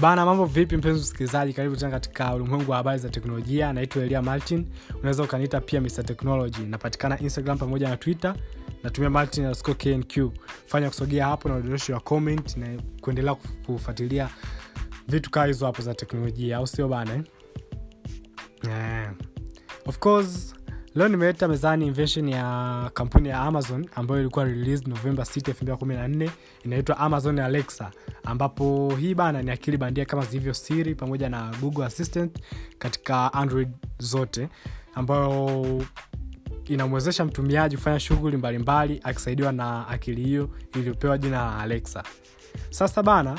bana mambo vipi mpenzi msikilizaji? Karibu tena katika ulimwengu wa habari za teknolojia. Naitwa elia martin. Unaweza ukaniita pia mr technology. Napatikana instagram pamoja na twitter. Natumia martin underscore knq fanya kusogea hapo na udondosho wa comment na kuendelea kufuatilia vitu kaa hizo hapo za teknolojia au sio bana eh? yeah. of course leo nimeleta mezani invention ya kampuni ya amazon ambayo ilikuwa released november 6 2014 inaitwa amazon alexa ambapo hii bana ni akili bandia kama zilivyo siri pamoja na google assistant katika android zote ambayo inamwezesha mtumiaji kufanya shughuli mbalimbali akisaidiwa na akili hiyo iliyopewa jina la alexa. Sasa bana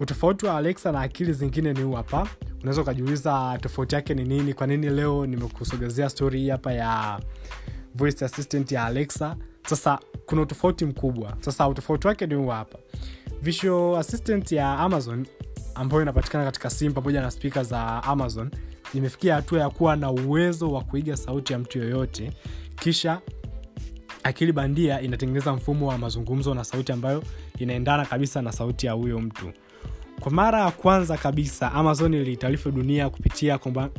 utofauti wa alexa na akili zingine ni huu hapa unaweza ukajiuliza tofauti yake ni nini? Kwa nini leo nimekusogezea stori hii hapa ya voice assistant ya alexa? Sasa kuna utofauti mkubwa. Sasa utofauti wake ni huu hapa. Visual assistant ya amazon ambayo inapatikana katika simu pamoja na spika za amazon imefikia hatua ya kuwa na uwezo wa kuiga sauti ya mtu yoyote kisha akili bandia inatengeneza mfumo wa mazungumzo na sauti ambayo inaendana kabisa na sauti ya huyo mtu kwa mara ya kwanza kabisa amazon ilitaarifu dunia kupitia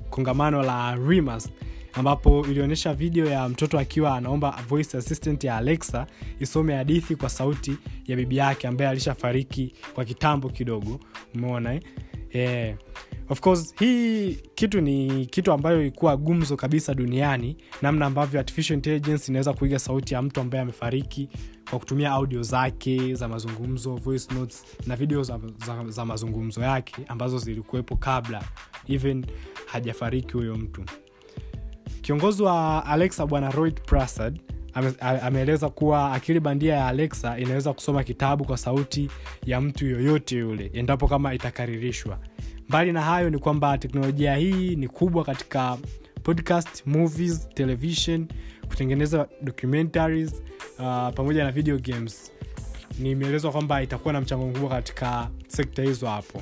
kongamano la remas ambapo ilionyesha video ya mtoto akiwa anaomba voice assistant ya alexa isome hadithi kwa sauti ya bibi yake ambaye alishafariki kwa kitambo kidogo umeona eh? Of course hii kitu ni kitu ambayo ilikuwa gumzo kabisa duniani namna ambavyo artificial intelligence inaweza kuiga sauti ya mtu ambaye amefariki kwa kutumia audio zake za mazungumzo voice notes na video za, za, za mazungumzo yake ambazo zilikuwepo kabla even hajafariki huyo mtu. Kiongozi wa alexa bwana royd prasad ameeleza kuwa akili bandia ya alexa inaweza kusoma kitabu kwa sauti ya mtu yoyote yule endapo kama itakaririshwa mbali na hayo ni kwamba teknolojia hii ni kubwa katika podcast movies television kutengeneza documentaries uh, pamoja na video games. Nimeelezwa kwamba itakuwa na mchango mkubwa katika sekta hizo hapo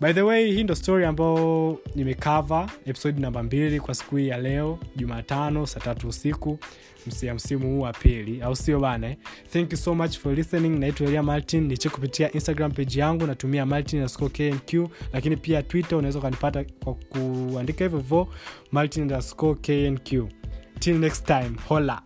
by the way hii ndo story ambayo nimekava episode namba mbili kwa siku hii ya leo jumatano saa tatu usiku ya msimu huu wa pili. Au sio bana thank you so much for listening. Naitwa elia martin niche kupitia instagram page yangu natumia martin knq lakini pia twitter unaweza ukanipata kwa kuandika hivyo hivo martin knq till next time hola